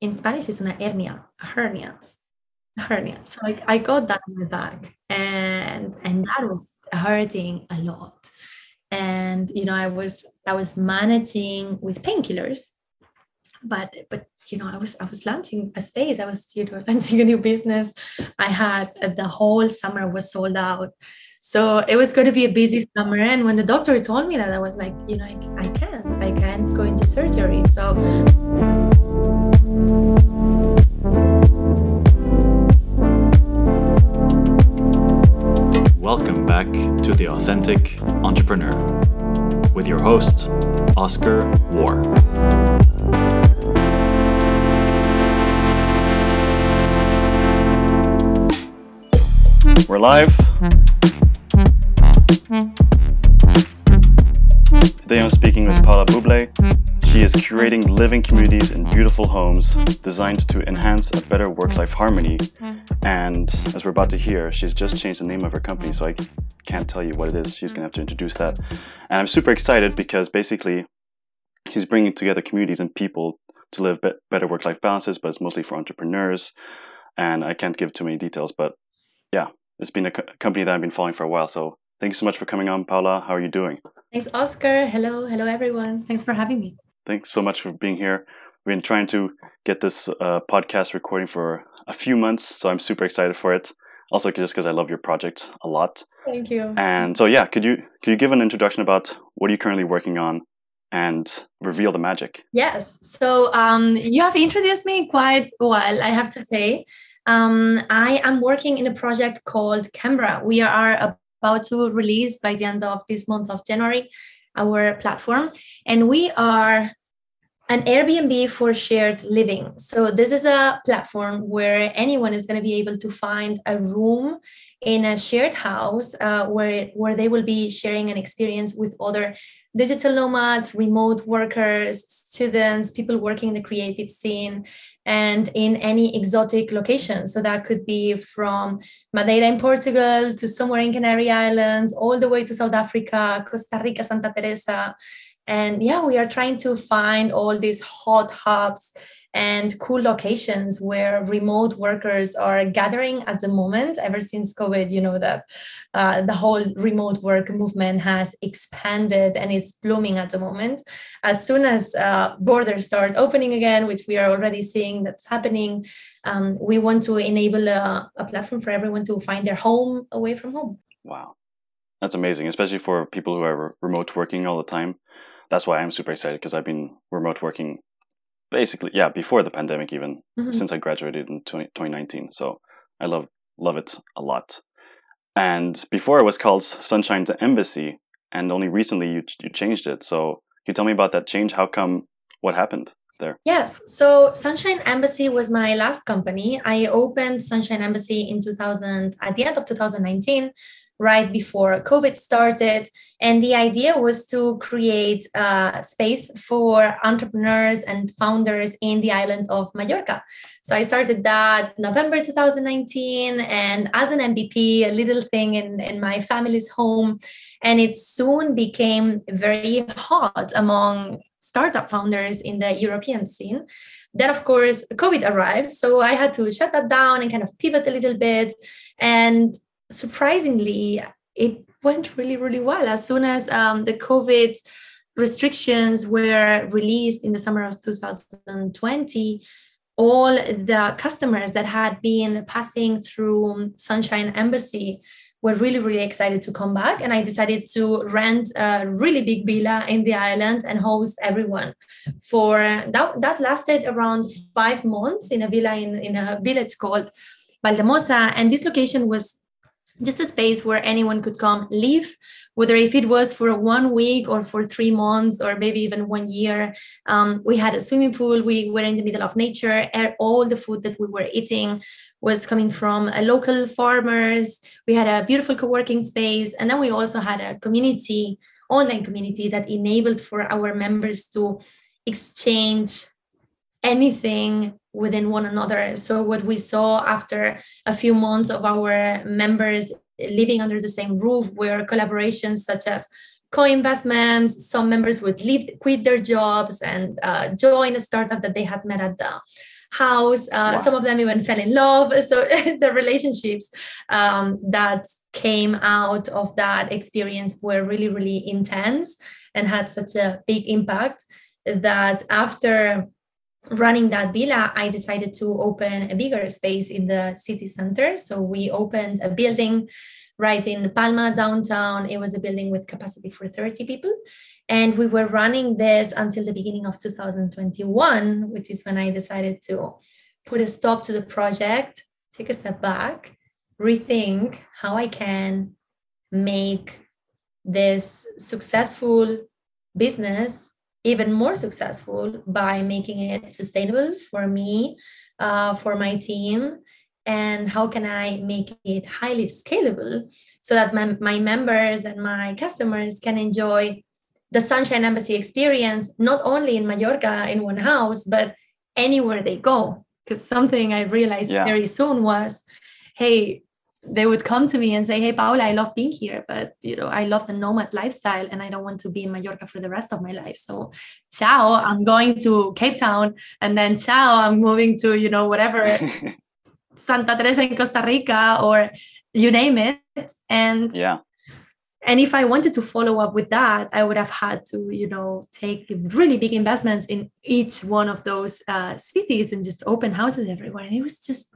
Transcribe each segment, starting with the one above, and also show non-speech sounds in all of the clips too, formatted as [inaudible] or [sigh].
in Spanish is una hernia, a hernia, a hernia. So I, I got that in my back, and and that was hurting a lot. And you know, I was I was managing with painkillers, but but you know, I was I was launching a space. I was you know [laughs] launching a new business. I had the whole summer was sold out. So it was going to be a busy summer. And when the doctor told me that, I was like, you know, I, I can't, I can't go into surgery. So. Welcome back to The Authentic Entrepreneur with your host, Oskar Woehr. We're live. Today I'm speaking with Paula Bublay. She is curating living communities in beautiful homes designed to enhance a better work life harmony. And as we're about to hear, she's just changed the name of her company, so I can't tell you what it is. She's going to have to introduce that. And I'm super excited because basically she's bringing together communities and people to live be- better work life balances, but it's mostly for entrepreneurs. And I can't give too many details, but yeah, it's been a co- company that I've been following for a while. So thank you so much for coming on, Paula. How are you doing? Thanks, Oskar. Hello, hello, everyone. Thanks for having me. Thanks so much for being here. We've been trying to get this uh, podcast recording for a few months, so I'm super excited for it. Also, just because I love your project a lot. Thank you. And so, yeah, could you could you give an introduction about what are you currently working on, and reveal the magic? Yes. So um, you have introduced me quite well, I have to say. Um, I am working in a project called Cambra. We are about to release by the end of this month of January our platform, and we are an Airbnb for shared living. So this is a platform where anyone is going to be able to find a room in a shared house uh, where where they will be sharing an experience with other digital nomads, remote workers, students, people working in the creative scene, and in any exotic location. So that could be from Madeira in Portugal to somewhere in Canary Islands, all the way to South Africa, Costa Rica, Santa Teresa. And yeah, we are trying to find all these hot hubs and cool locations where remote workers are gathering at the moment. Ever since covid you know that uh, the whole remote work movement has expanded and it's blooming at the moment. As soon as uh, borders start opening again which we are already seeing that's happening um, we want to enable a, a platform for everyone to find their home away from home. Wow. That's amazing especially for people who are remote working all the time. That's why i'm super excited because i've been remote working basically yeah before the pandemic even mm-hmm. since i graduated in 20, 2019 so i love love it a lot. And before it was called sunshine to embassy and only recently you, you changed it. So can you tell me about that change? How come? What happened there? Yes. So sunshine embassy was my last company. I opened sunshine embassy in 2000 at the end of 2019 right before COVID started. And the idea was to create a space for entrepreneurs and founders in the island of Mallorca. So I started that November 2019 and as an MVP, a little thing in, in my family's home. And it soon became very hot among startup founders in the European scene. Then, of course, COVID arrived. So I had to shut that down and kind of pivot a little bit. And surprisingly, it went really, really well. As soon as um, the COVID restrictions were released in the summer of 2020, all the customers that had been passing through Sunshine Embassy were really, really excited to come back. And I decided to rent a really big villa in the island and host everyone. For that, that lasted around five months in a villa in, in a village called Valldemossa. And this location was just a space where anyone could come live whether if it was for one week or for three months or maybe even one year. Um, we had a swimming pool. We were in the middle of nature. All the food that we were eating was coming from a local farmers. We had a beautiful co-working space. And then we also had a community online community that enabled for our members to exchange anything within one another. So, what we saw after a few months of our members living under the same roof were collaborations such as co-investments. Some members would leave, quit their jobs, and uh, join a startup that they had met at the house. Uh, wow. Some of them even fell in love. [laughs] So [laughs] the relationships um, that came out of that experience were really, really intense and had such a big impact that after running that villa, uh, I decided to open a bigger space in the city center. So we opened a building right in Palma downtown. It was a building with capacity for 30 people. And we were running this until the beginning of 2021, which is when I decided to put a stop to the project, take a step back, rethink how I can make this successful business even more successful by making it sustainable for me, uh, for my team, and how can I make it highly scalable so that my, my members and my customers can enjoy the Sunshine Embassy experience, not only in Mallorca in one house, but anywhere they go. Because something I realized yeah. very soon was, hey, they would come to me and say, "Hey, Paula, I love being here, but you know, I love the nomad lifestyle, and I don't want to be in Mallorca for the rest of my life. So, ciao, I'm going to Cape Town, and then ciao, I'm moving to you know whatever [laughs] Santa Teresa in Costa Rica or you name it. And yeah, and if I wanted to follow up with that, I would have had to you know take really big investments in each one of those uh, cities and just open houses everywhere, and it was just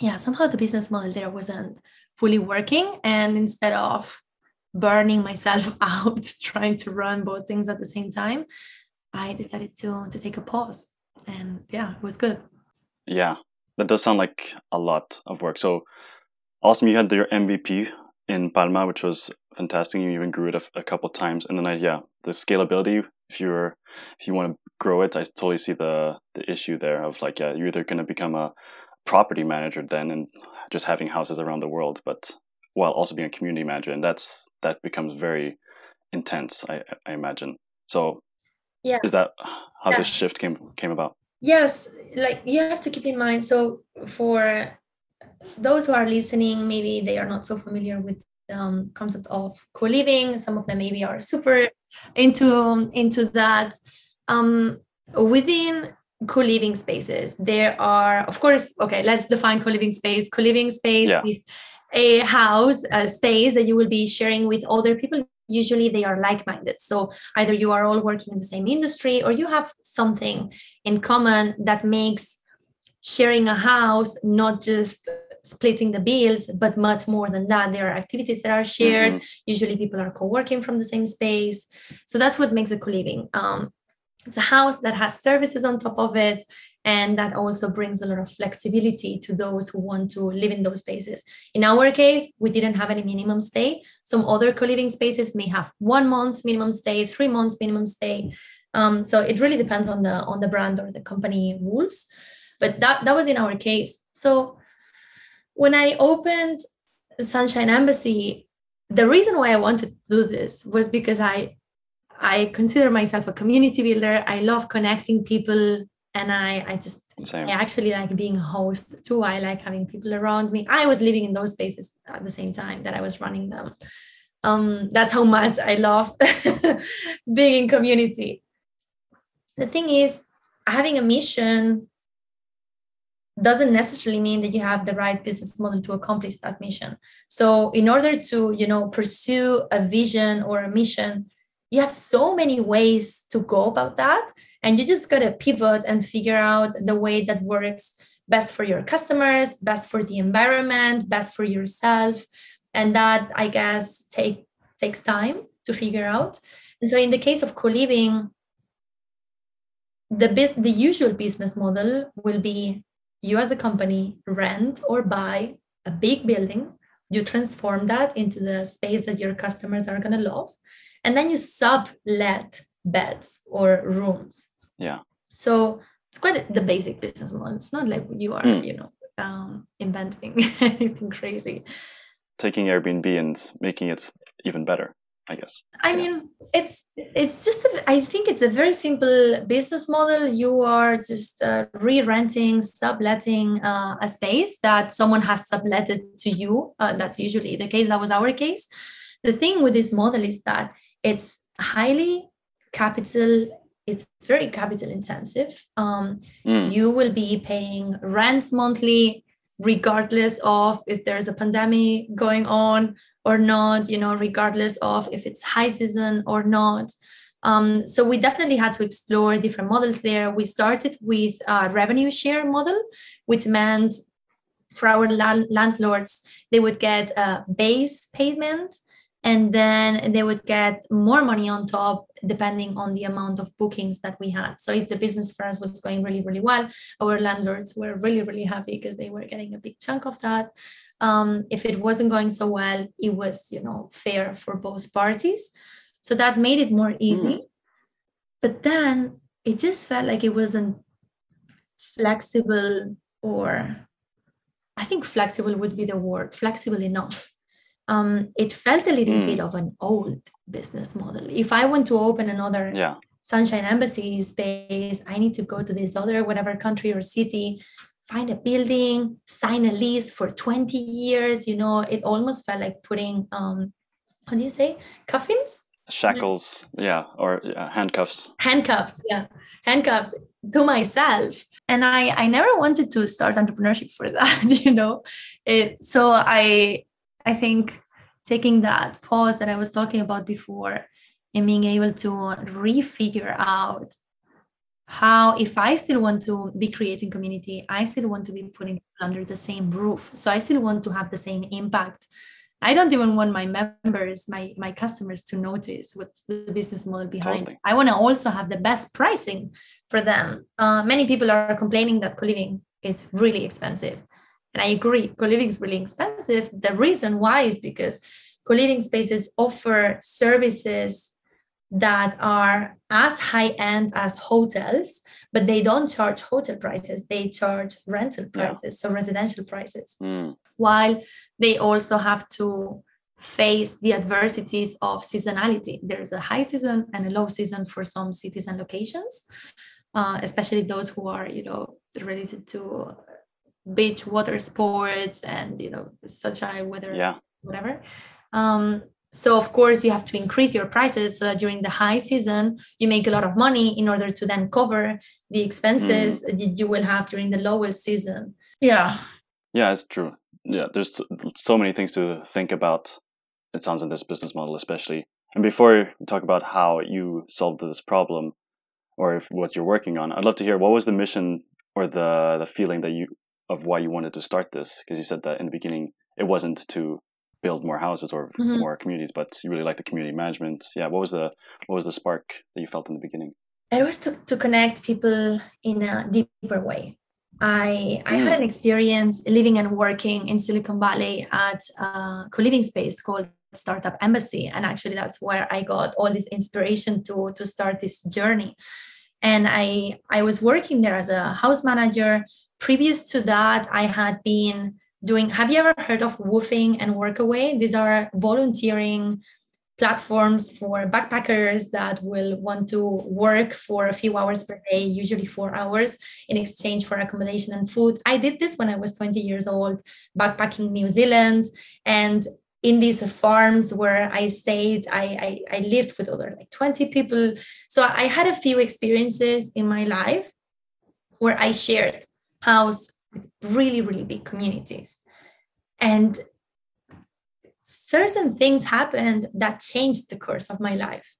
yeah, somehow the business model there wasn't fully working. And instead of burning myself [laughs] out trying to run both things at the same time, I decided to to take a pause. And yeah, it was good. Yeah, that does sound like a lot of work. So awesome, you had your MVP in Palma, which was fantastic. You even grew it a, a couple times, and then I yeah, the scalability. If you're if you want to grow it, I totally see the the issue there of like yeah, you're either going to become a property manager then and just having houses around the world, but while also being a community manager, and that's that becomes very intense. I, I imagine. So, yeah, is that how yeah. this shift came came about? Yes, like you have to keep in mind. So for those who are listening, maybe they are not so familiar with the um, concept of co-living. Some of them maybe are super into into that. Um, within co-living spaces. There are of course okay let's define co-living space. Co-living space yeah. is a house a space that you will be sharing with other people. Usually they are like-minded. So either you are all working in the same industry or you have something in common that makes sharing a house not just splitting the bills but much more than that. There are activities that are shared. Mm-hmm. usually people are co-working from the same space. So that's what makes a co-living. Um, it's a house that has services on top of it and that also brings a lot of flexibility to those who want to live in those spaces. In our case, we didn't have any minimum stay. Some other co-living spaces may have one month minimum stay, three months minimum stay. Um, so it really depends on the on the brand or the company rules. But that that was in our case. So when I opened Sunshine Embassy, the reason why I wanted to do this was because I I consider myself a community builder. I love connecting people and I, I just Same. I actually like being a host too. I like having people around me. I was living in those spaces at the same time that I was running them. Um, that's how much I love [laughs] being in community. The thing is, having a mission doesn't necessarily mean that you have the right business model to accomplish that mission. So, in order to, you know, pursue a vision or a mission, you have so many ways to go about that and you just got to pivot and figure out the way that works best for your customers best for the environment best for yourself. And that i guess take takes time to figure out. And so in the case of co-living the biz- the usual business model will be you as a company rent or buy a big building. You transform that into the space that your customers are going to love and then you sublet beds or rooms. Yeah. So it's quite the basic business model. It's not like you are, mm. you know, um, inventing [laughs] anything crazy. Taking Airbnb and making it even better. I guess. I yeah. mean, it's it's just a, I think it's a very simple business model. You are just uh, re-renting, subletting uh, a space that someone has subletted to you. Uh, that's usually the case. That was our case. The thing with this model is that it's highly capital it's very capital intensive. Um, mm. You will be paying rents monthly, regardless of if there's a pandemic going on or not, you know, regardless of if it's high season or not. Um, so we definitely had to explore different models there. We started with a revenue share model, which meant for our landlords, they would get a base payment and then they would get more money on top depending on the amount of bookings that we had. So if the business for us was going really really well our landlords were really really happy because they were getting a big chunk of that. Um, if it wasn't going so well it was you know fair for both parties. So that made it more easy. Mm. but then it just felt like it wasn't flexible or i think flexible would be the word flexible enough um, it felt a little mm. bit of an old business model. If I want to open another yeah. Sunshine Embassy space, I need to go to this other whatever country or city, find a building, sign a lease for 20 years. You know, it almost felt like putting, um, how do you say, coffins? Shackles, yeah, or handcuffs. Handcuffs, yeah, handcuffs to myself. And I, I never wanted to start entrepreneurship for [laughs] that, you know. It, so I I think taking that pause that I was talking about before and being able to refigure out how if i still want to be creating community i still want to be putting under the same roof. So i still want to have the same impact. I don't even want my members my my customers to notice what's the business model behind. Totally. i want to also have the best pricing for them. Uh, many people are complaining that co-living is really expensive and I agree, co-living is really expensive. The reason why is because co-living spaces offer services that are as high end as hotels, but they don't charge hotel prices. They charge rental prices, yeah. so residential prices. Mm. While they also have to face the adversities of seasonality. There's a high season and a low season for some cities and locations, uh, especially those who are, you know, related to beach water sports and you know such high weather yeah. whatever. Um so of course you have to increase your prices so during the high season. You make a lot of money in order to then cover the expenses mm. that you will have during the lowest season. Yeah. Yeah it's true. Yeah there's so many things to think about it sounds in this business model especially. And before we talk about how you solved this problem or if, what you're working on i'd love to hear what was the mission or the the feeling that you of why you wanted to start this because you said that in the beginning it wasn't to build more houses or mm-hmm. more communities but you really like the community management yeah what was the what was the spark that you felt in the beginning it was to, to connect people in a deeper way I, I had an mm. experience living and working in Silicon Valley at a co-living space called Startup Embassy. And actually that's where I got all this inspiration to, to start this journey. And I, I was working there as a house manager, previous to that, I had been doing. Have you ever heard of WWOOFing and Workaway? These are volunteering platforms for backpackers that will want to work for a few hours per day, usually four hours, in exchange for accommodation and food. I did this when I was 20 years old, backpacking New Zealand. And in these farms where I stayed, I, I, I lived with other like 20 people. So I had a few experiences in my life where I shared house with really, really big communities. And certain things happened that changed the course of my life.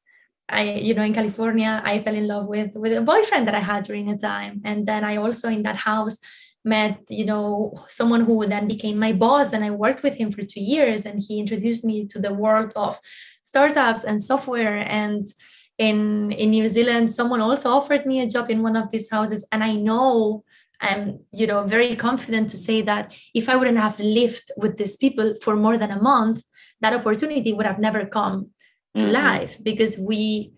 I, you know, in California, I fell in love with with a boyfriend that I had during a time, and then I also in that house met, you know, someone who then became my boss, and I worked with him for two years, and he introduced me to the world of startups and software. And in in New Zealand, someone also offered me a job in one of these houses, and I know I'm, you know, very confident to say that if I wouldn't have lived with these people for more than a month, that opportunity would have never come to mm-hmm. life because we,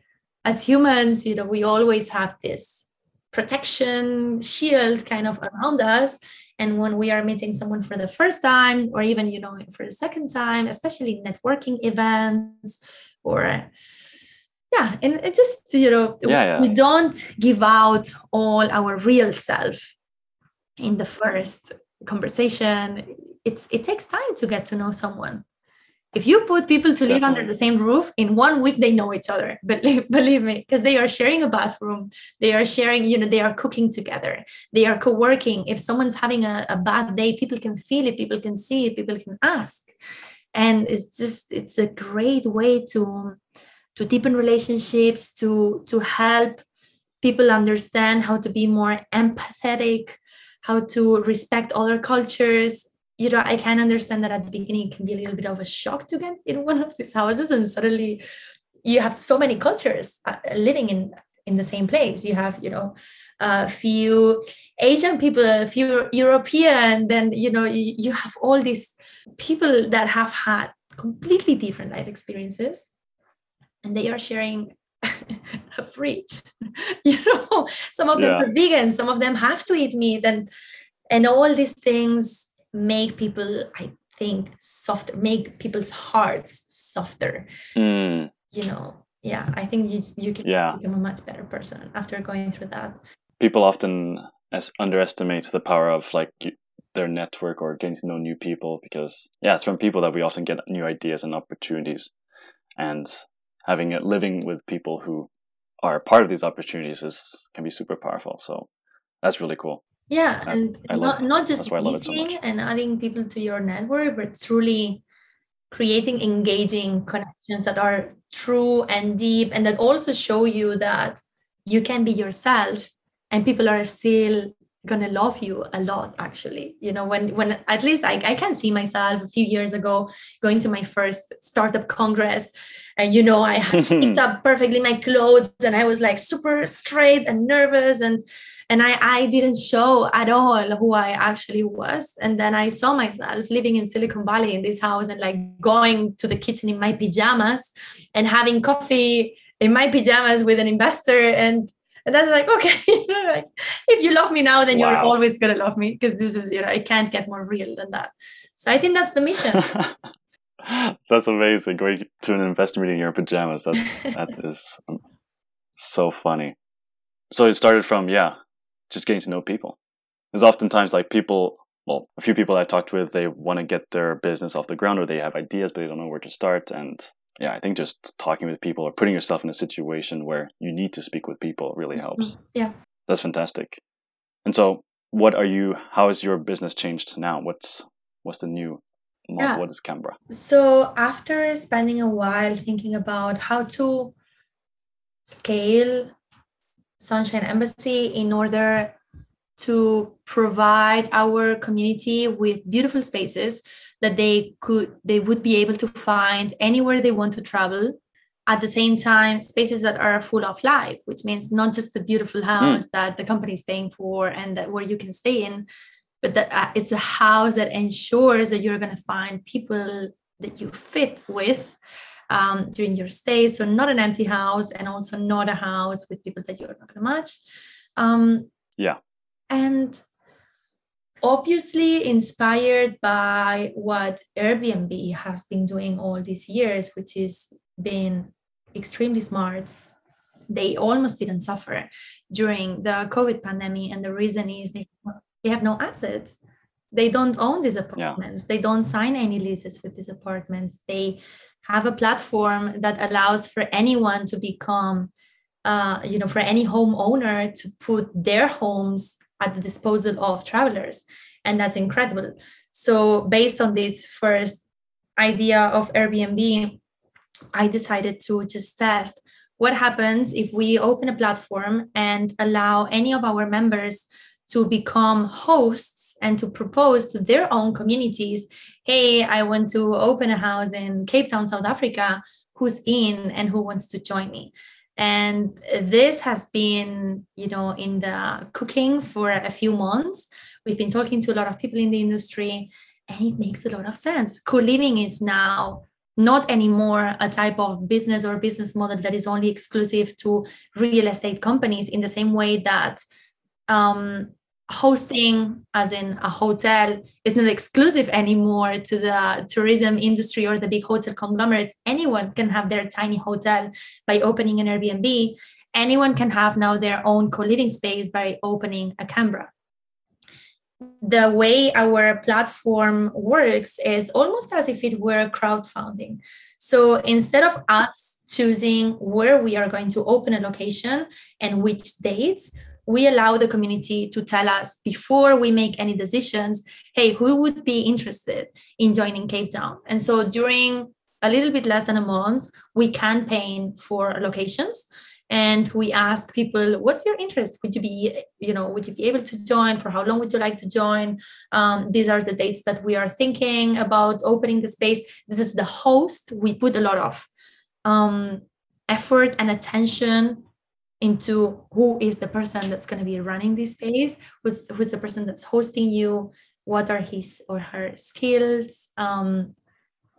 as humans, you know, we always have this protection shield kind of around us. And when we are meeting someone for the first time, or even, you know, for the second time, especially networking events or yeah and it just you know yeah, yeah. we don't give out all our real self in the first conversation it's it takes time to get to know someone. If you put people to live under the same roof in one week they know each other. [laughs] Believe, believe me because they are sharing a bathroom. They are sharing you know they are cooking together. They are co-working. If someone's having a, a bad day people can feel it people can see it people can ask. And it's just it's a great way to to deepen relationships to to help people understand how to be more empathetic how to respect other cultures you know, I can understand that at the beginning it can be a little bit of a shock to get in one of these houses, and suddenly you have so many cultures uh, living in in the same place. You have, you know, a few Asian people, a few European, and then you know you, you have all these people that have had completely different life experiences, and they are sharing [laughs] a fridge. [laughs] you know, some of them yeah. are vegan, some of them have to eat meat, and and all these things make people i think softer make people's hearts softer mm. you know yeah i think you, you can yeah. become a much better person after going through that people often as underestimate the power of like their network or getting to know new people because yeah it's from people that we often get new ideas and opportunities and having it living with people who are part of these opportunities is can be super powerful. So that's really cool. Yeah and I not, not just meeting so and adding people to your network but truly creating engaging connections that are true and deep and that also show you that you can be yourself and people are still gonna love you a lot actually you know when when at least I, I can see myself a few years ago going to my first startup congress and you know i [laughs] picked up perfectly my clothes and i was like super straight and nervous and and I, I didn't show at all who I actually was. And then I saw myself living in Silicon Valley in this house and like going to the kitchen in my pajamas and having coffee in my pajamas with an investor. And and that's like, okay, [laughs] like, if you love me now, then wow. you're always gonna love me because this is, you know, it can't get more real than that. So I think that's the mission. [laughs] that's amazing. Going to an investor meeting in your pajamas. That's [laughs] that is um, so funny. So it started from yeah, just getting to know people. There's oftentimes like people, well, a few people I talked with, they want to get their business off the ground or they have ideas, but they don't know where to start. And yeah, I think just talking with people or putting yourself in a situation where you need to speak with people really mm-hmm. helps. Yeah. That's fantastic. And so what are you, how has your business changed now? What's, what's the new yeah. what is Cambra? So after spending a while thinking about how to scale Sunshine Embassy in order to provide our community with beautiful spaces that they could they would be able to find anywhere they want to travel at the same time spaces that are full of life which means not just the beautiful hmm. house mm. that the company is paying for and that where you can stay in but that uh, it's a house that ensures that you're going to find people that you fit with um, during your stay. So not an empty house and also not a house with people that you're not going to match. Um, yeah. And obviously inspired by what Airbnb has been doing all these years, which is been extremely smart. They almost didn't suffer during the COVID pandemic. And the reason is they, they have no assets. They don't own these apartments. Yeah. They don't sign any leases with these apartments. They have a platform that allows for anyone to become uh, you know for any homeowner to put their homes at the disposal of travelers and that's incredible. So based on this first idea of airbnb i decided to just test what happens if we open a platform and allow any of our members to become hosts and to propose to their own communities hey i want to open a house in cape town south africa. Who's in and who wants to join me and this has been you know in the cooking for a few months. We've been talking to a lot of people in the industry and it makes a lot of sense. Co-living is now not anymore a type of business or business model that is only exclusive to real estate companies in the same way that um, hosting as in a hotel is not exclusive anymore to the tourism industry or the big hotel conglomerates. Anyone can have their tiny hotel by opening an airbnb. Anyone can have now their own co-living space by opening a cambra. The way our platform works is almost as if it were crowdfunding. So instead of us choosing where we are going to open a location and which dates, we allow the community to tell us before we make any decisions hey who would be interested in joining cape town? And so during a little bit less than a month we campaign for locations and we ask people what's your interest? Would you be you know would you be able to join? For how long would you like to join? Um, these are the dates that we are thinking about opening the space. This is the host we put a lot of um, effort and attention into who is the person that's going to be running this space who's, who's the person that's hosting you what are his or her skills um,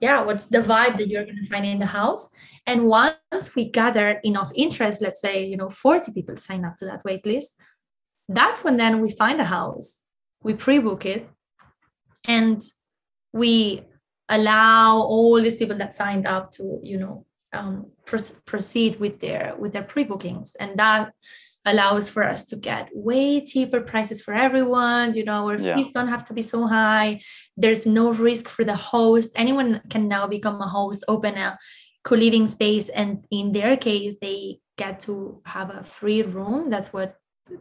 yeah what's the vibe that you're going to find in the house. And once we gather enough interest let's say you know 40 people sign up to that wait list that's when then we find a house we pre-book it and we allow all these people that signed up to you know um, pr- proceed with their with their pre-bookings. And that allows for us to get way cheaper prices for everyone you know our yeah. fees don't have to be so high. There's no risk for the host. Anyone can now become a host open a co-living space and in their case they get to have a free room. That's what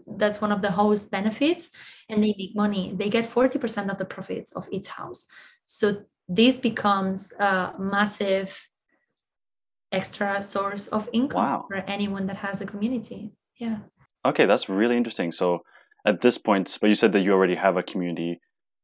that's one of the host benefits. And they make money. They get 40% of the profits of each house. So this becomes a massive extra source of income wow. for anyone that has a community. Yeah. Okay that's really interesting. So at this point but you said that you already have a community.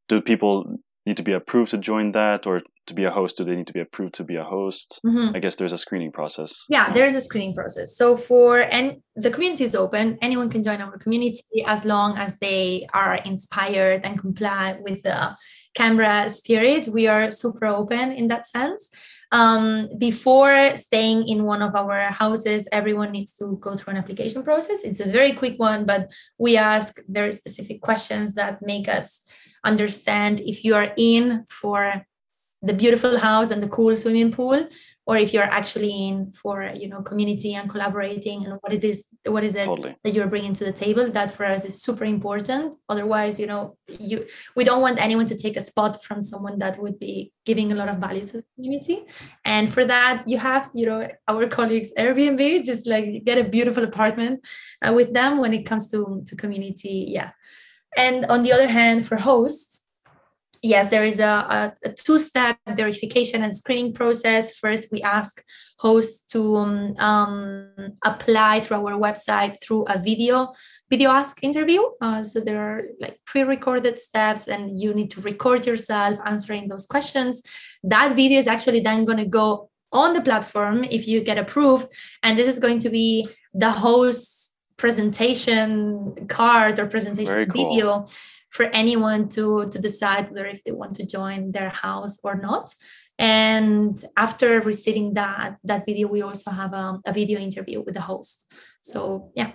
Do people need to be approved to join that or to be a host? Do they need to be approved to be a host? Mm-hmm. i guess there's a screening process. Yeah there's a screening process. So for and the community is open. Anyone can join our community as long as they are inspired and comply with the Cambra spirit. We are super open in that sense um, before staying in one of our houses everyone needs to go through an application process. It's a very quick one but we ask very specific questions that make us understand if you are in for the beautiful house and the cool swimming pool or if you're actually in for you know community and collaborating and what it is what is it totally. that you're bringing to the table that for us is super important. Otherwise you know you we don't want anyone to take a spot from someone that would be giving a lot of value to the community. And for that you have you know our colleagues airbnb just like get a beautiful apartment uh, with them when it comes to to community yeah. And on the other hand, for hosts, yes, there is a, a, a two-step verification and screening process. First, we ask hosts to um, um, apply through our website through a video video ask interview. Uh, so there are like pre-recorded steps, and you need to record yourself answering those questions. That video is actually then going to go on the platform if you get approved, and this is going to be the host's presentation card or presentation cool. video for anyone to to decide whether if they want to join their house or not. And after receiving that that video we also have a, a video interview with the host. So yeah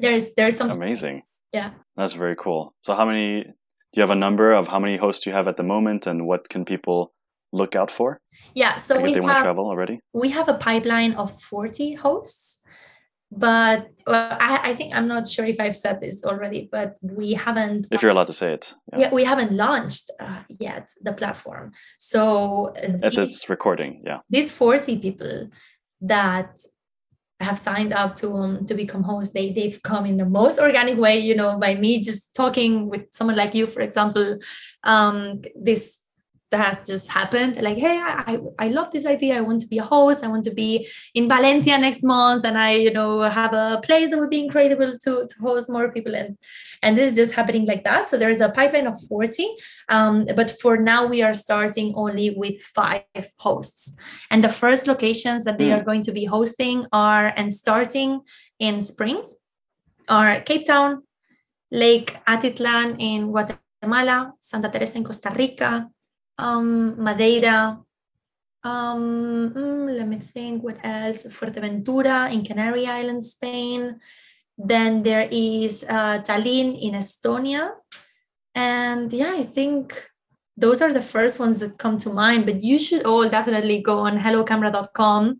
there's there's some amazing. yeah. That's very cool. So how many do you have a number of how many hosts you have at the moment and what can people look out for? Yeah so like we they have, want to travel already? we have a pipeline of 40 hosts but uh, I, I, think I'm not sure if I've said this already, but we haven't. If you're allowed to say it, yeah, yeah we haven't launched uh, yet the platform. So at this recording, yeah, these 40 people that have signed up to um, to become hosts, they they've come in the most organic way, you know, by me just talking with someone like you, for example. Um, this that has just happened. Like hey I, I love this idea. I want to be a host. I want to be in valencia next month and i you know have a place that would be incredible to, to host more people. And and this is just happening like that. So there's a pipeline of 40 um, but for now we are starting only with five hosts. And the first locations that they are hmm. going to be hosting are and starting in spring are cape town lake atitlan in guatemala santa teresa in costa rica um, Madeira. Um, mm, let me think what else. Fuerteventura in Canary Islands, Spain. Then there is uh, Tallinn in Estonia. And yeah, I think those are the first ones that come to mind. But you should all definitely go on hellocambra.com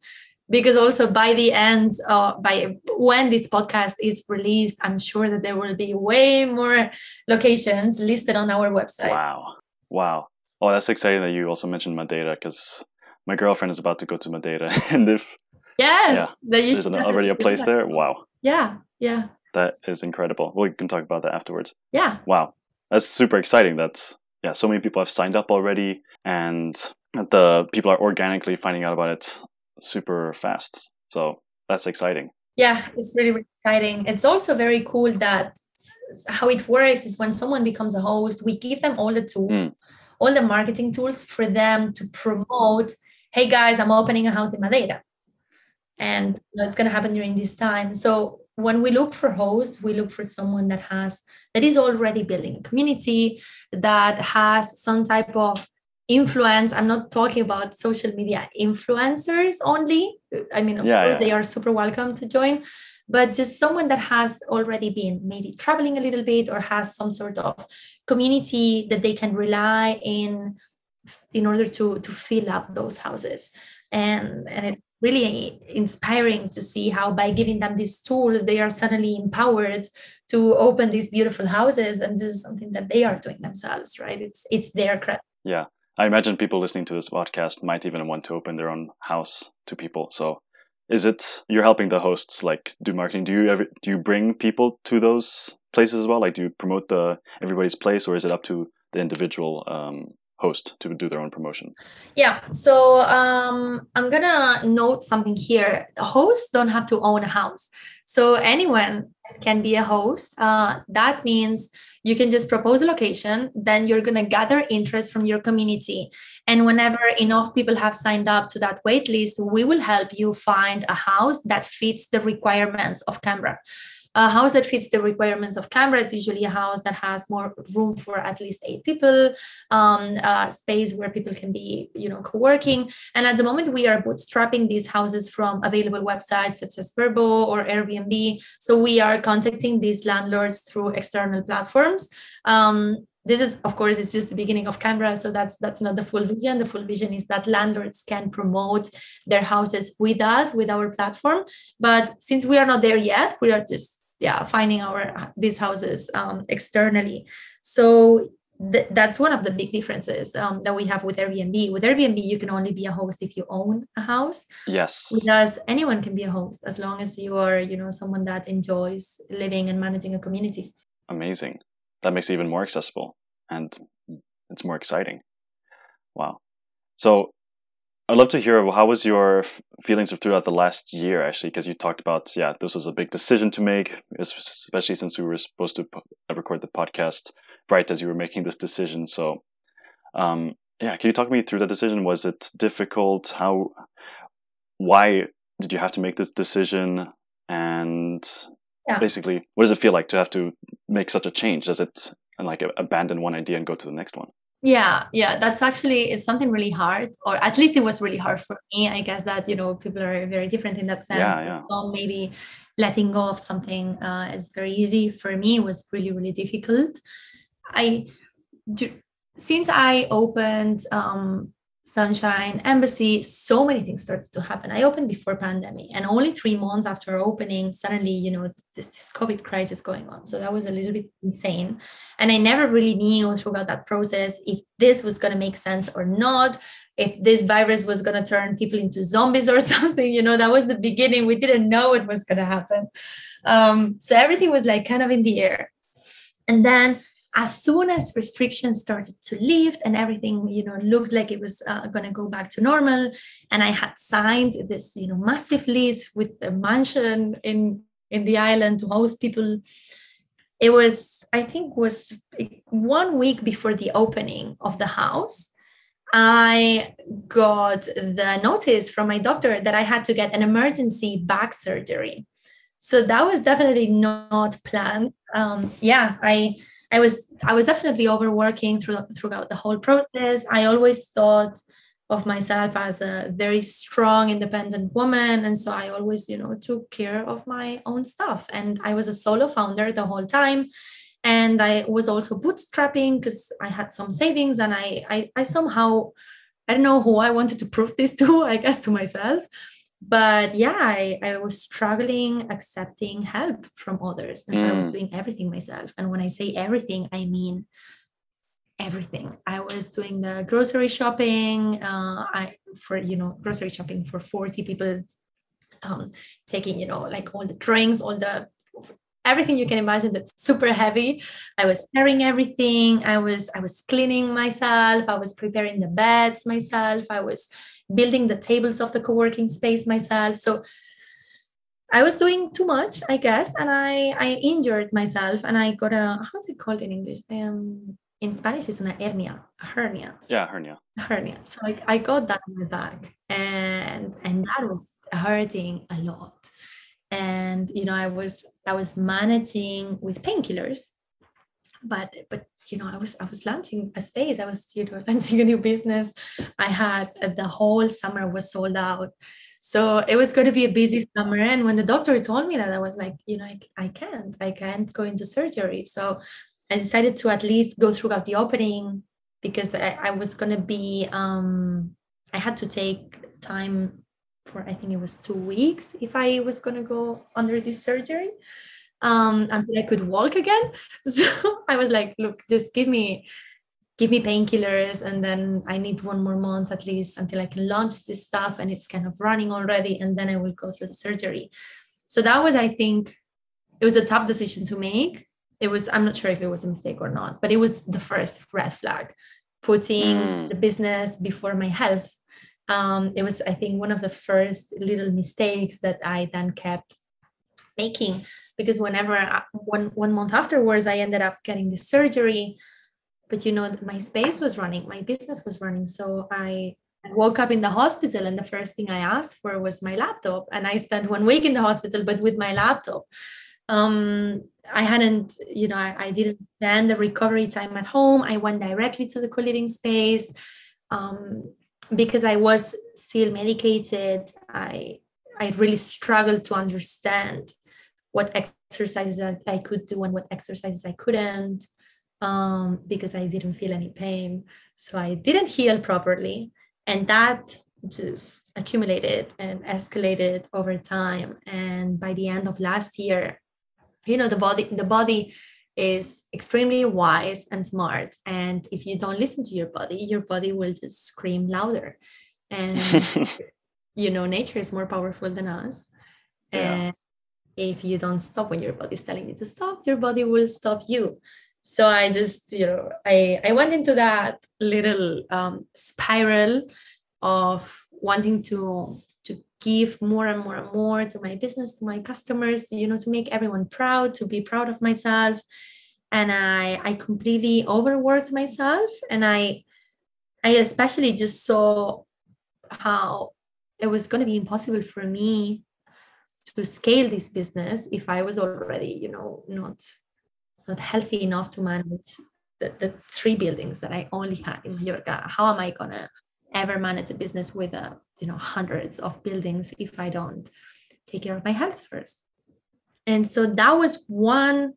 because also by the end uh, by when this podcast is released i'm sure that there will be way more locations listed on our website wow wow oh that's exciting that you also mentioned madeira because my girlfriend is about to go to madeira [laughs] and if yes yeah, there's an, already a place there? Wow. Yeah yeah. That is incredible. We can talk about that afterwards. Yeah. Wow. That's super exciting. That's yeah so many people have signed up already and the people are organically finding out about it super fast. So that's exciting. Yeah, it's really, really exciting. It's also very cool that how it works is when someone becomes a host, we give them all the tools, mm. All the marketing tools for them to promote. Hey guys, I'm opening a house in Madeira, and it's going to happen during this time. So when we look for hosts, we look for someone that has that is already building a community, that has some type of influence i'm not talking about social media influencers only i mean of yeah, course yeah. they are super welcome to join but just someone that has already been maybe traveling a little bit or has some sort of community that they can rely in in order to to fill up those houses. And and it's really inspiring to see how by giving them these tools they are suddenly empowered to open these beautiful houses. And this is something that they are doing themselves right? It's it's their credit yeah. I imagine people listening to this podcast might even want to open their own house to people. So, is it you're helping the hosts like do marketing? Do you ever do you bring people to those places as well? Like, do you promote the everybody's place, or is it up to the individual um, host to do their own promotion? Yeah. So um, I'm gonna note something here. Hosts don't have to own a house. So anyone can be a host. Uh, that means you can just propose a location then you're going to gather interest from your community. And whenever enough people have signed up to that wait list we will help you find a house that fits the requirements of cambra a house that fits the requirements of Cambra is usually a house that has more room for at least eight people, um, space where people can be, you know, co-working. And at the moment, we are bootstrapping these houses from available websites such as Vrbo or Airbnb. So we are contacting these landlords through external platforms. Um, this is of course it's just the beginning of cambra so that's that's not the full vision the full vision is that landlords can promote their houses with us with our platform but since we are not there yet we are just yeah finding our these houses um, externally. So th- that's one of the big differences um, that we have with airbnb. With airbnb you can only be a host if you own a house. Yes. Because anyone can be a host as long as you are you know someone that enjoys living and managing a community. Amazing. That makes it even more accessible and it's more exciting. Wow. So I'd love to hear how was your feelings throughout the last year, actually, because you talked about yeah, this was a big decision to make, especially since we were supposed to record the podcast right as you were making this decision. So, um, yeah, can you talk me through the decision? Was it difficult? How, why did you have to make this decision? And yeah. basically, what does it feel like to have to make such a change? Does it and like abandon one idea and go to the next one? Yeah yeah that's actually it's something really hard or at least it was really hard for me i guess that you know people are very different in that sense. Yeah, yeah. So maybe letting go of something uh, is very easy. For me it was really really difficult. I do, since i opened um, Sunshine Embassy, so many things started to happen. I opened before pandemic, and only three months after opening, suddenly, you know, this, this COVID crisis going on. So that was a little bit insane. And I never really knew throughout that process if this was going to make sense or not, if this virus was going to turn people into zombies or [laughs] something. You know, that was the beginning. We didn't know it was going to happen. Um, so everything was like kind of in the air. And then as soon as restrictions started to lift and everything you know looked like it was uh, going to go back to normal and i had signed this you know massive lease with a mansion in in the island to host people it was i think was one week before the opening of the house i got the notice from my doctor that i had to get an emergency back surgery. So that was definitely not planned. Um, yeah i I was I was definitely overworking through, throughout the whole process. I always thought of myself as a very strong, independent woman, and so I always, you know, took care of my own stuff. And I was a solo founder the whole time, and I was also bootstrapping because I had some savings, and I, I I somehow I don't know who I wanted to prove this to. [laughs] I guess to myself. But yeah I, I was struggling accepting help from others. And so mm. i was mm. doing everything myself. And when i say everything i mean everything. I was doing the grocery shopping uh, i for you know grocery shopping for 40 people um, taking you know like all the drinks all the everything you can imagine that's super heavy. I was carrying everything. I was i was cleaning myself. I was preparing the beds myself. I was building the tables of the co-working space myself. So i was doing too much i guess and i i injured myself and i got a how's it called in english? Um in spanish it's una hernia a hernia. Yeah hernia. Hernia. So I, I got that in my back and and that was hurting a lot. And you know i was i was managing with painkillers but but you know i was i was launching a space. I was you know [laughs] launching a new business. I had uh, the whole summer was sold out. So it was going to be a busy summer. And when the doctor told me that i was like you know i, I can't i can't go into surgery. So i decided to at least go throughout the opening because i, I was going to be um i had to take time for I think it was two weeks if I was going to go under this surgery um, until I could walk again. [laughs] So I was like, look, just give me give me painkillers and then I need one more month at least until I can launch this stuff and it's kind of running already and then I will go through the surgery. So that was I think it was a tough decision to make. It was I'm not sure if it was a mistake or not, but it was the first red flag putting mm. the business before my health um, it was i think one of the first little mistakes that i then kept making because whenever I, one one month afterwards i ended up getting the surgery. But you know my space was running my business was running. So i woke up in the hospital and the first thing i asked for was my laptop. And i spent one week in the hospital but with my laptop. Um, i hadn't you know I, I, didn't spend the recovery time at home. I went directly to the co-living space um, because I was still medicated, I I really struggled to understand what exercises I could do and what exercises I couldn't um, because I didn't feel any pain. So I didn't heal properly. And that just accumulated and escalated over time. And by the end of last year, you know, the body, the body is extremely wise and smart. And if you don't listen to your body, your body will just scream louder. And, [laughs] you know, nature is more powerful than us. Yeah. And if you don't stop when your body is telling you to stop, your body will stop you. So I just, you know, I, I went into that little um, spiral of wanting to to give more and more and more to my business to my customers you know to make everyone proud to be proud of myself and i i completely overworked myself and i i especially just saw how it was going to be impossible for me to scale this business if i was already you know not not healthy enough to manage the, the three buildings that i only had in Mallorca. How am I gonna ever manage a business with a, uh, you know hundreds of buildings if I don't take care of my health first? And so that was one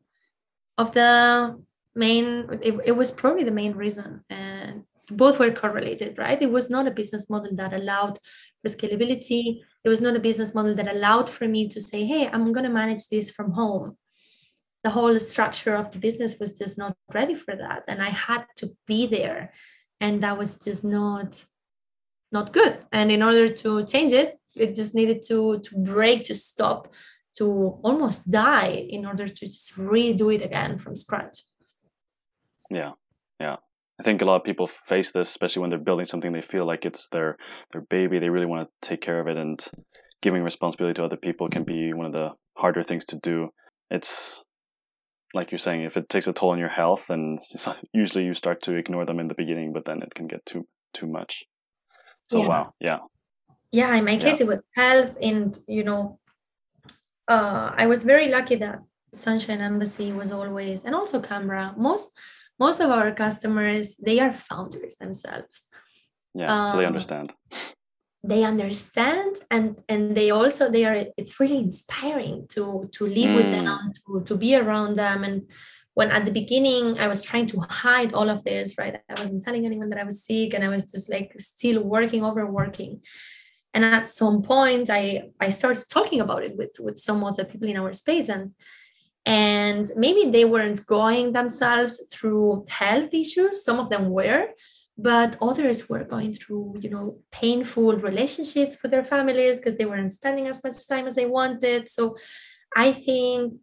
of the main. It, it was probably the main reason, and both were correlated, right? It was not a business model that allowed for scalability. It was not a business model that allowed for me to say, "Hey, I'm going to manage this from home." the whole structure of the business was just not ready for that and i had to be there and that was just not not good. And in order to change it it just needed to to break to stop to almost die in order to just redo it again from scratch. Yeah. Yeah i think a lot of people face this especially when they're building something they feel like it's their their baby they really want to take care of it and giving responsibility to other people can be one of the harder things to do it's like you're saying if it takes a toll on your health and [laughs] usually you start to ignore them in the beginning but then it can get too too much so yeah. wow yeah yeah in my case yeah. it was health and you know uh, i was very lucky that sunshine embassy was always and also Cambra most most of our customers they are founders themselves yeah um, so they um, understand they understand and and they also they are it's really inspiring to to live mm. with them to, to be around them and when at the beginning I was trying to hide all of this, right? I wasn't telling anyone that I was sick and I was just like still working, overworking. and at some point i i started talking about it with with some of the people in our space and and maybe they weren't going themselves through health issues some of them were but others were going through you know painful relationships with their families because they weren't spending as much time as they wanted. So i think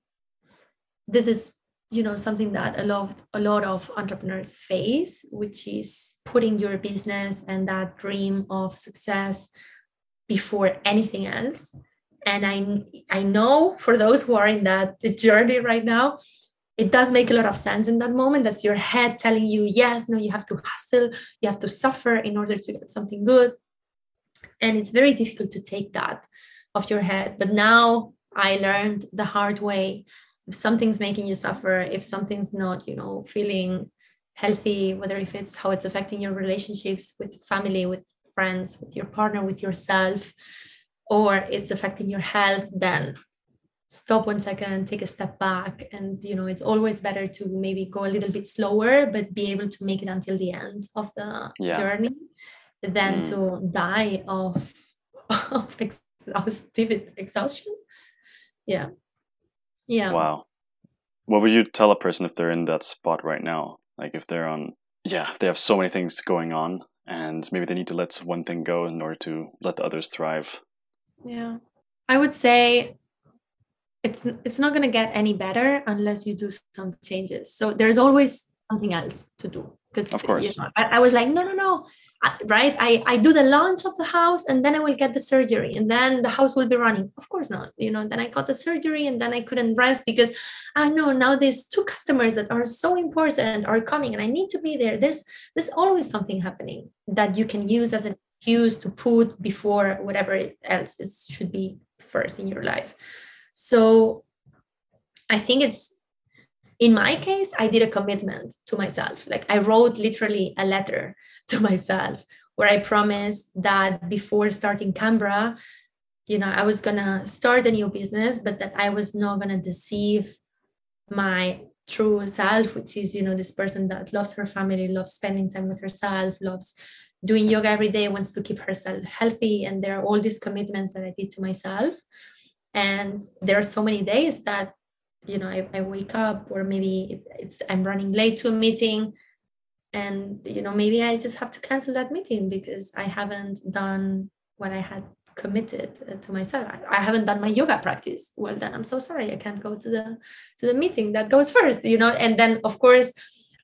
this is you know something that a lot a lot of entrepreneurs face which is putting your business and that dream of success before anything else and i i know for those who are in that journey right now it does make a lot of sense in that moment. That's your head telling you yes no you have to hustle you have to suffer in order to get something good. And it's very difficult to take that off your head. But now i learned the hard way. If something's making you suffer if something's not you know feeling healthy whether if it's how it's affecting your relationships with family with friends with your partner with yourself or it's affecting your health then stop one second take a step back and you know it's always better to maybe go a little bit slower but be able to make it until the end of the yeah. journey than mm. to die of [laughs] of exhaustive exhaustion yeah yeah. Wow. What would you tell a person if they're in that spot right now? Like if they're on, yeah, they have so many things going on and maybe they need to let one thing go in order to let the others thrive. Yeah. I would say it's it's not going to get any better unless you do some changes. So there's always something else to do. Because of course. you know, I, I was like no no no. Right? I, I do the launch of the house and then i will get the surgery and then the house will be running. Of course not you know then i got the surgery and then i couldn't rest because i know now there's two customers that are so important are coming and i need to be there. There's there's always something happening that you can use as an excuse to put before whatever else is should be first in your life. So i think it's in my case i did a commitment to myself. Like i wrote literally a letter [laughs] to myself where I promised that before starting Cambra, you know, I was gonna start a new business, but that I was not gonna deceive my true self, which is, you know, this person that loves her family, loves spending time with herself, loves doing yoga every day, wants to keep herself healthy. And there are all these commitments that I did to myself. And there are so many days that, you know, I, I wake up or maybe it's I'm running late to a meeting and you know maybe i just have to cancel that meeting because i haven't done what i had committed uh, to myself I, haven't done my yoga practice well then i'm so sorry i can't go to the to the meeting that goes first you know and then of course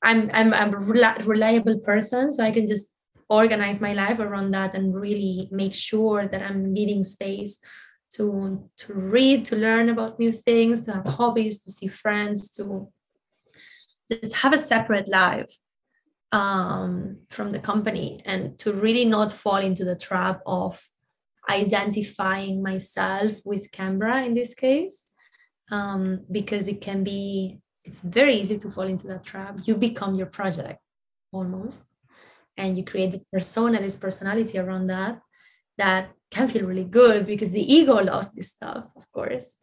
i'm i'm, I'm a reliable person so i can just organize my life around that and really make sure that i'm needing space to to read to learn about new things to have hobbies to see friends to just have a separate life um, from the company and to really not fall into the trap of identifying myself with Cambra in this case, um, because it can be, it's very easy to fall into that trap. You become your project almost, and you create this persona, this personality around that, that can feel really good because the ego loves this stuff, of course.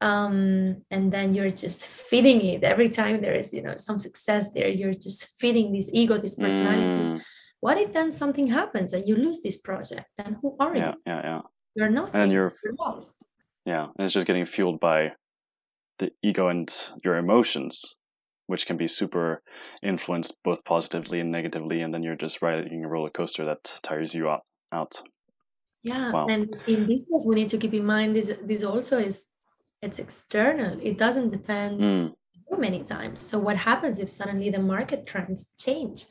Um, and then you're just feeding it. Every time there is you know some success there you're just feeding this ego this personality. Mm. what if then something happens and you lose this project? Then who are yeah, you? yeah yeah. You're nothing. and you're, you're lost. Yeah and it's just getting fueled by the ego and your emotions which can be super influenced both positively and negatively and then you're just riding a roller coaster that tires you out out. Yeah wow. and in business we need to keep in mind this this also is it's external. It doesn't depend mm. many times. So what happens if suddenly the market trends change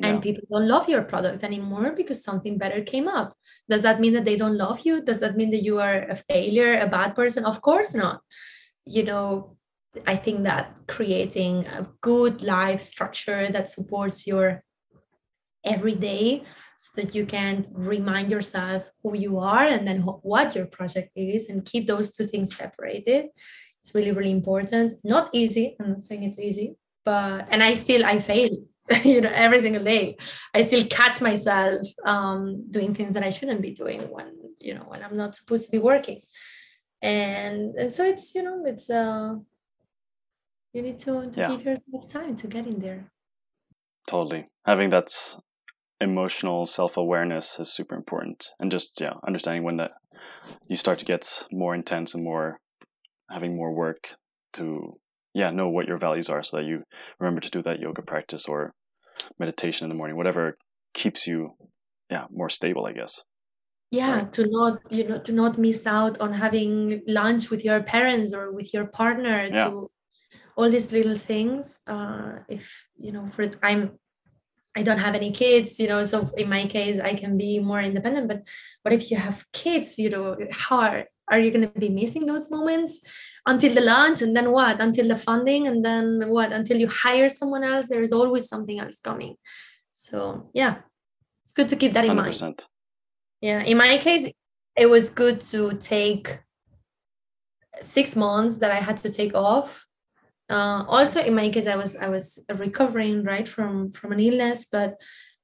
and yeah. people don't love your product anymore because something better came up? Does that mean that they don't love you? Does that mean that you are a failure a bad person? Of course not. You know i think that creating a good life structure that supports your everyday so that you can remind yourself who you are and then what your project is and keep those two things separated. It's really really important. Not easy i'm not saying it's easy but and i still i fail [laughs] you know every single day. I still catch myself um, doing things that i shouldn't be doing when you know when i'm not supposed to be working. And and so it's you know it's uh you need to, to yeah. give yourself time to get in there totally having that emotional self-awareness is super important and just yeah understanding when that you start to get more intense and more having more work to yeah know what your values are so that you remember to do that yoga practice or meditation in the morning whatever keeps you yeah more stable i guess yeah right. to not you know to not miss out on having lunch with your parents or with your partner yeah. to all these little things uh if you know for i'm I don't have any kids, you know, so in my case, I can be more independent. But what if you have kids, you know, how are, are you going to be missing those moments until the launch and then what? Until the funding and then what? Until you hire someone else, there is always something else coming. So, yeah, it's good to keep that in 100%. mind. Yeah, in my case, it was good to take six months that I had to take off uh, also in my case i was i was recovering right from from an illness but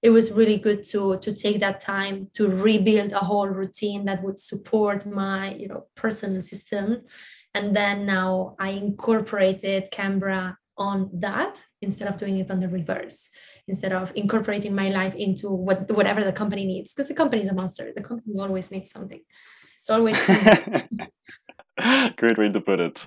it was really good to to take that time to rebuild a whole routine that would support my you know personal system. And then now i incorporated cambra on that instead of doing it on the reverse instead of incorporating my life into what whatever the company needs because the company is a monster. The company always needs something. It's always [laughs] great way to put it.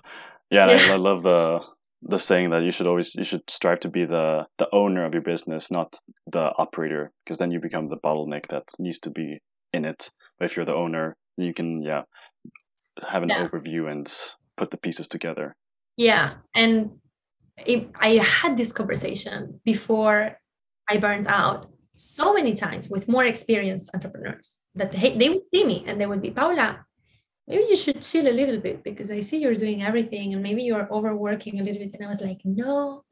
Yeah, yeah. I, I love the the saying that you should always you should strive to be the the owner of your business not the operator because then you become the bottleneck that needs to be in it but if you're the owner you can yeah have an yeah. overview and put the pieces together yeah and it, i had this conversation before i burned out so many times with more experienced entrepreneurs that they, they would see me and they would be paula maybe you should chill a little bit because I see you're doing everything and maybe you're overworking a little bit. And I was like, no,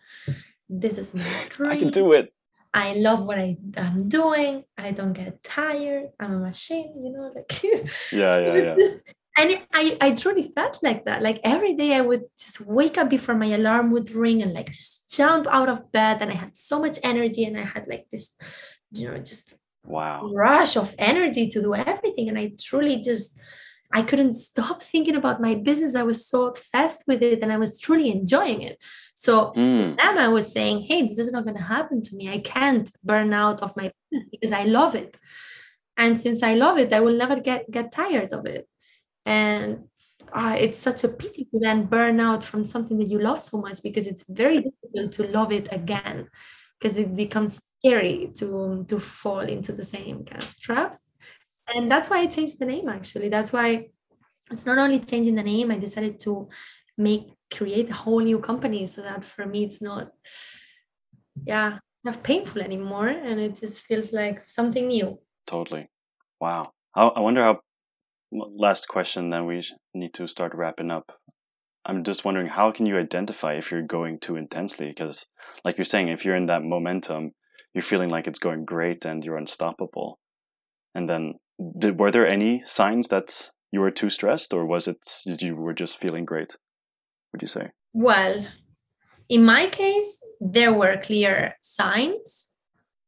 this is my dream. [laughs] I can do it. I love what I, am doing. I don't get tired. I'm a machine, you know, like [laughs] yeah, yeah, yeah. Just, and I, I truly felt like that. Like every day I would just wake up before my alarm would ring and like just jump out of bed. And I had so much energy and I had like this, you know, just wow rush of energy to do everything. And I truly just I couldn't stop thinking about my business. I was so obsessed with it and I was truly enjoying it. So mm. them, I was saying, hey, this is not going to happen to me. I can't burn out of my business because I love it. And since I love it, I will never get, get tired of it. And uh, it's such a pity to then burn out from something that you love so much because it's very difficult to love it again because it becomes scary to, to fall into the same kind of traps and that's why I changed the name actually. That's why it's not only changing the name, I decided to make create a whole new company so that for me it's not yeah not painful anymore and it just feels like something new. Totally. Wow. I wonder how last question then we need to start wrapping up. I'm just wondering how can you identify if you're going too intensely? Because like you're saying if you're in that momentum you're feeling like it's going great and you're unstoppable and then did, were there any signs that you were too stressed or was it you were just feeling great would you say? Well in my case there were clear signs.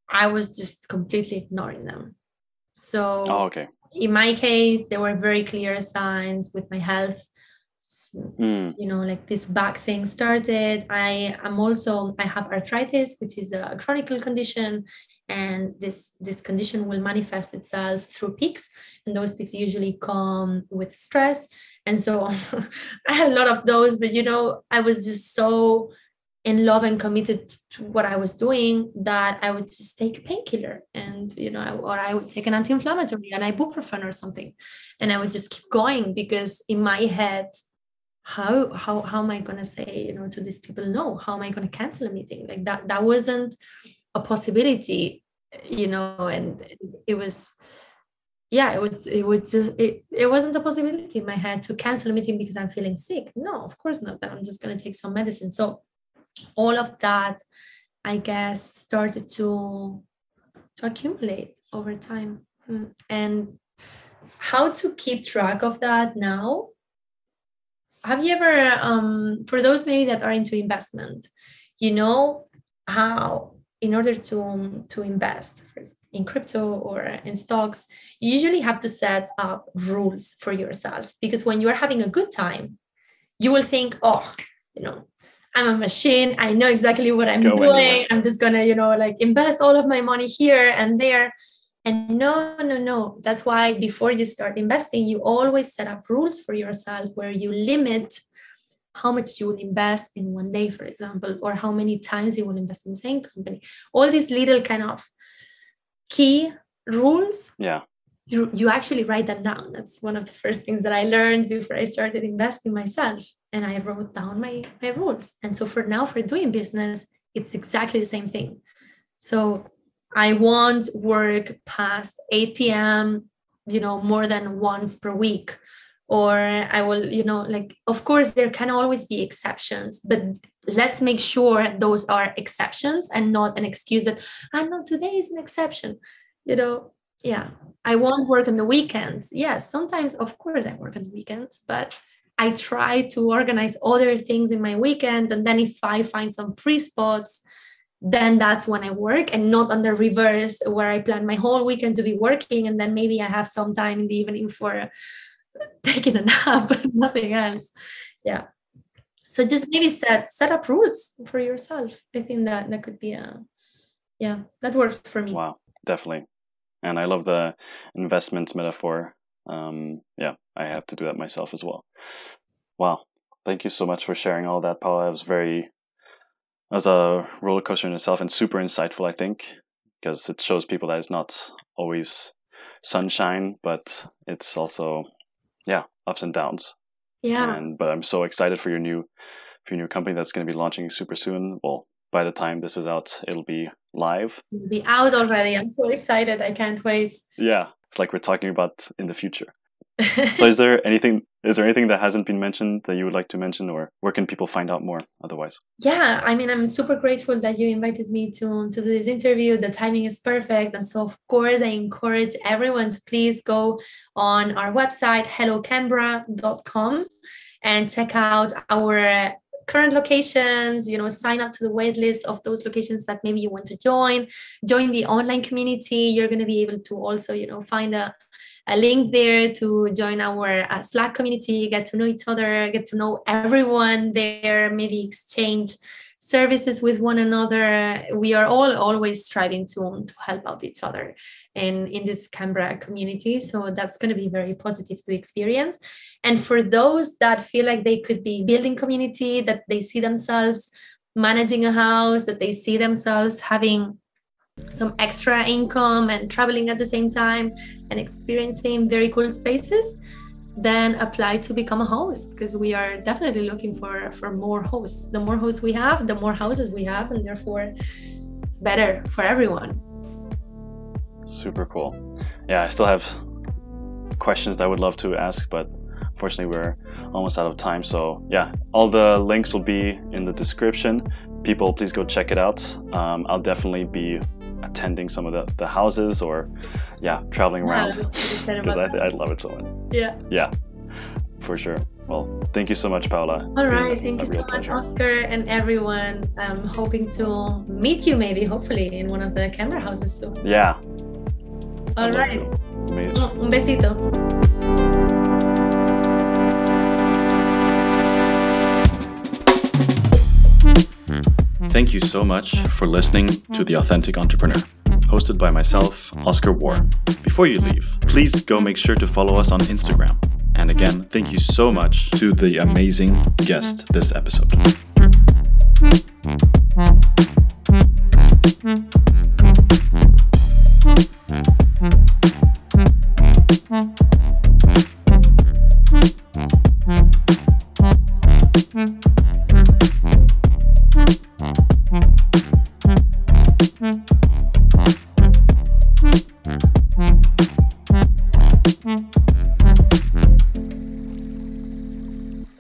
I was just completely ignoring them. So oh, okay. in my case there were very clear signs with my health. Mm. you know like this back thing started. I am also i have arthritis which is a chronic condition and this this condition will manifest itself through peaks and those peaks usually come with stress and so [laughs] i had a lot of those but you know i was just so in love and committed to what i was doing that i would just take a painkiller and you know or i would take an anti-inflammatory an ibuprofen or something and i would just keep going because in my head how how how am i going to say you know to these people no how am i going to cancel a meeting? Like that that wasn't a possibility you know and it was yeah it was it was just it, it wasn't a possibility in my head to cancel a meeting because i'm feeling sick. No of course not that i'm just going to take some medicine. So all of that i guess started to to accumulate over time. Mm, and how to keep track of that now? Have you ever um, for those maybe that are into investment you know how in order to um, to invest in crypto or in stocks you usually have to set up rules for yourself because when you're having a good time you will think oh you know I'm a machine. I know exactly what I'm Go doing. Anywhere. I'm just gonna, you know, like invest all of my money here and there. And no, no, no. That's why before you start investing, you always set up rules for yourself where you limit how much you will invest in one day, for example, or how many times you will invest in the same company. All these little kind of key rules. Yeah. You, you actually write them down. That's one of the first things that I learned before I started investing myself. And I wrote down my, my rules. And so for now, for doing business, it's exactly the same thing. So I won't work past 8 p.m., you know, more than once per week. Or I will, you know, like, of course, there can always be exceptions, but let's make sure those are exceptions and not an excuse that, ah, I know today is an exception. You know, yeah, I won't work on the weekends. Yes, sometimes, of course, I work on the weekends, but I try to organize other things in my weekend. And then if I find some free spots, then that's when I work and not on the reverse where I plan my whole weekend to be working and then maybe I have some time in the evening for [laughs] taking a nap [laughs] nothing else. Yeah. So just maybe set set up rules for yourself. I think that that could be a yeah, that works for me. Wow, definitely. And I love the investments metaphor. Um, yeah, I have to do that myself as well. Wow. Thank you so much for sharing all that, Paula. It was very as a roller coaster in itself and super insightful, I think, because it shows people that it's not always sunshine, but it's also, yeah, ups and downs. Yeah. And but I'm so excited for your new for your new company that's going to be launching super soon. Well, by the time this is out, it'll be live. It'll be out already. I'm so excited. I can't wait. Yeah, it's like we're talking about in the future. So is [laughs] there anything is there anything that hasn't been mentioned that you would like to mention or where can people find out more otherwise? Yeah i mean i'm super grateful that you invited me to to do this interview. The timing is perfect and so of course i encourage everyone to please go on our website hellocambra.com and check out our current locations you know sign up to the wait list of those locations that maybe you want to join. Join the online community. You're going to be able to also you know find a a link there to join our uh, Slack community, get to know each other, get to know everyone there, maybe exchange services with one another. We are all always striving to, to help out each other in, in this Cambra community. So that's going to be very positive to experience. And for those that feel like they could be building community, that they see themselves managing a house, that they see themselves having some extra income and traveling at the same time and experiencing very cool spaces then apply to become a host because we are definitely looking for for more hosts. The more hosts we have the more houses we have and therefore it's better for everyone. Super cool. Yeah i still have questions that i would love to ask but unfortunately we're almost out of time. So yeah all the links will be in the description. People please go check it out. Um, i'll definitely be attending some of the, the houses or yeah traveling around. Because I, I love it so much. Yeah. Yeah for sure. Well thank you so much paula all right thank you so much pleasure. Oskar and everyone. I'm hoping to meet you maybe hopefully in one of the Cambra houses soon. Yeah. All I'd right. un besito Thank you so much for listening to The Authentic Entrepreneur, hosted by myself, Oskar Woehr. Before you leave, please go make sure to follow us on Instagram. And again, thank you so much to the amazing guest this episode.